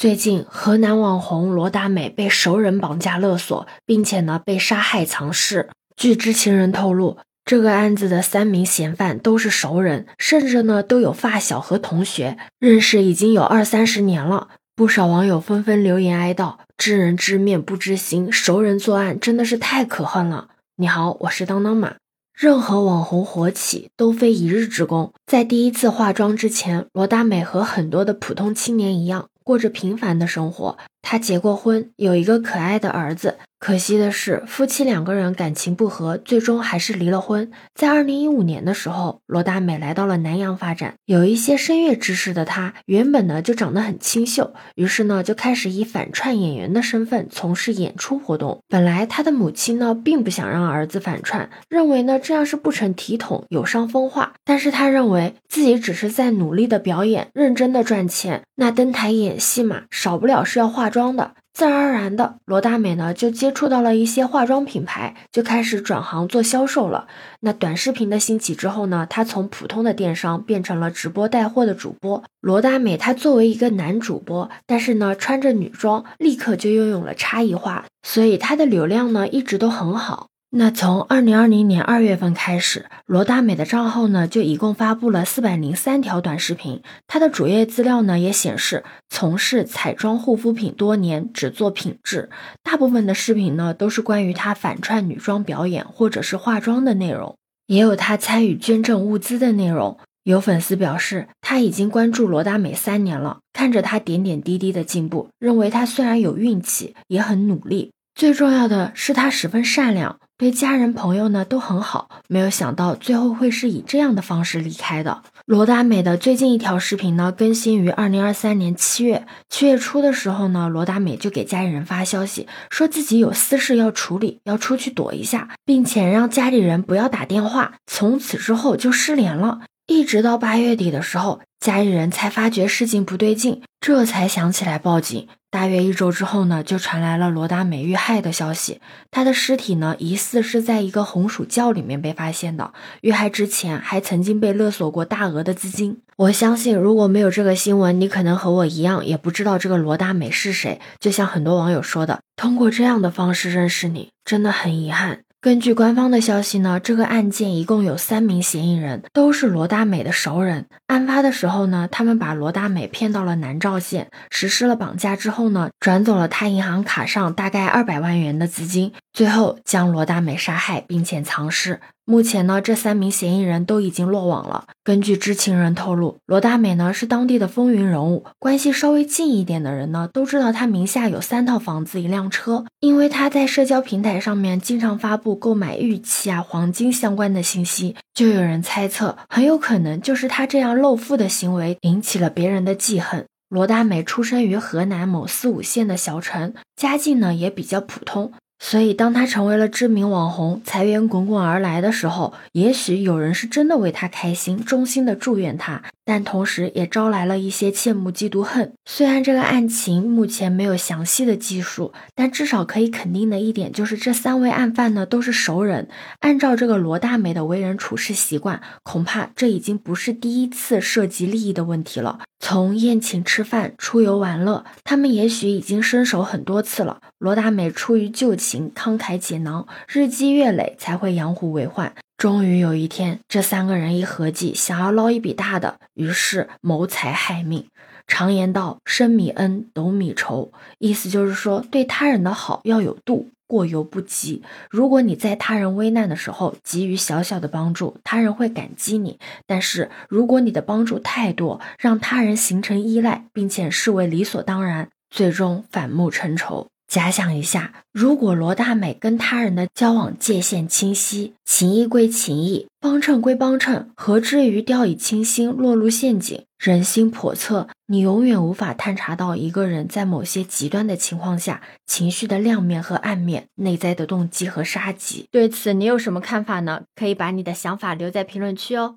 最近，河南网红罗大美被熟人绑架勒索，并且呢被杀害藏尸。据知情人透露，这个案子的三名嫌犯都是熟人，甚至呢都有发小和同学，认识已经有二三十年了。不少网友纷纷留言哀悼：“知人知面不知心，熟人作案真的是太可恨了。”你好，我是当当马。任何网红火起都非一日之功，在第一次化妆之前，罗大美和很多的普通青年一样。过着平凡的生活。她结过婚，有一个可爱的儿子。可惜的是，夫妻两个人感情不和，最终还是离了婚。在二零一五年的时候，罗大美来到了南阳发展。有一些声乐知识的她，原本呢就长得很清秀，于是呢就开始以反串演员的身份从事演出活动。本来她的母亲呢并不想让儿子反串，认为呢这样是不成体统，有伤风化。但是她认为自己只是在努力的表演，认真的赚钱。那登台演戏嘛，少不了是要化妆的。自然而然的，罗大美呢就接触到了一些化妆品牌，就开始转行做销售了。那短视频的兴起之后呢，她从普通的电商变成了直播带货的主播。罗大美她作为一个男主播，但是呢穿着女装，立刻就拥有了差异化，所以她的流量呢一直都很好。那从二零二零年二月份开始，罗大美的账号呢就一共发布了四百零三条短视频。她的主页资料呢也显示，从事彩妆护肤品多年，只做品质。大部分的视频呢都是关于她反串女装表演或者是化妆的内容，也有她参与捐赠物资的内容。有粉丝表示，他已经关注罗大美三年了，看着她点点滴滴的进步，认为她虽然有运气，也很努力。最重要的是，她十分善良。对家人朋友呢都很好，没有想到最后会是以这样的方式离开的。罗大美的最近一条视频呢，更新于二零二三年七月七月初的时候呢，罗大美就给家里人发消息，说自己有私事要处理，要出去躲一下，并且让家里人不要打电话。从此之后就失联了，一直到八月底的时候，家里人才发觉事情不对劲，这才想起来报警。大约一周之后呢，就传来了罗大美遇害的消息。她的尸体呢，疑似是在一个红薯窖里面被发现的。遇害之前还曾经被勒索过大额的资金。我相信，如果没有这个新闻，你可能和我一样，也不知道这个罗大美是谁。就像很多网友说的，通过这样的方式认识你，真的很遗憾。根据官方的消息呢，这个案件一共有三名嫌疑人，都是罗大美的熟人。案发的时候呢，他们把罗大美骗到了南诏县，实施了绑架之后呢，转走了他银行卡上大概二百万元的资金，最后将罗大美杀害并且藏尸。目前呢，这三名嫌疑人都已经落网了。根据知情人透露，罗大美呢是当地的风云人物，关系稍微近一点的人呢都知道她名下有三套房子、一辆车。因为她在社交平台上面经常发布购买玉器啊、黄金相关的信息，就有人猜测，很有可能就是她这样露富的行为引起了别人的记恨。罗大美出生于河南某四五线的小城，家境呢也比较普通。所以，当他成为了知名网红，财源滚滚而来的时候，也许有人是真的为他开心，衷心的祝愿他。但同时也招来了一些羡慕、嫉妒、恨。虽然这个案情目前没有详细的技术，但至少可以肯定的一点就是，这三位案犯呢都是熟人。按照这个罗大美的为人处事习惯，恐怕这已经不是第一次涉及利益的问题了。从宴请吃饭、出游玩乐，他们也许已经伸手很多次了。罗大美出于旧慷慨解囊，日积月累才会养虎为患。终于有一天，这三个人一合计，想要捞一笔大的，于是谋财害命。常言道：“升米恩，斗米仇。”意思就是说，对他人的好要有度，过犹不及。如果你在他人危难的时候给予小小的帮助，他人会感激你；但是如果你的帮助太多，让他人形成依赖，并且视为理所当然，最终反目成仇。假想一下，如果罗大美跟他人的交往界限清晰，情谊归情谊，帮衬归帮衬，何至于掉以轻心，落入陷阱？人心叵测，你永远无法探查到一个人在某些极端的情况下情绪的亮面和暗面，内在的动机和杀机。对此，你有什么看法呢？可以把你的想法留在评论区哦。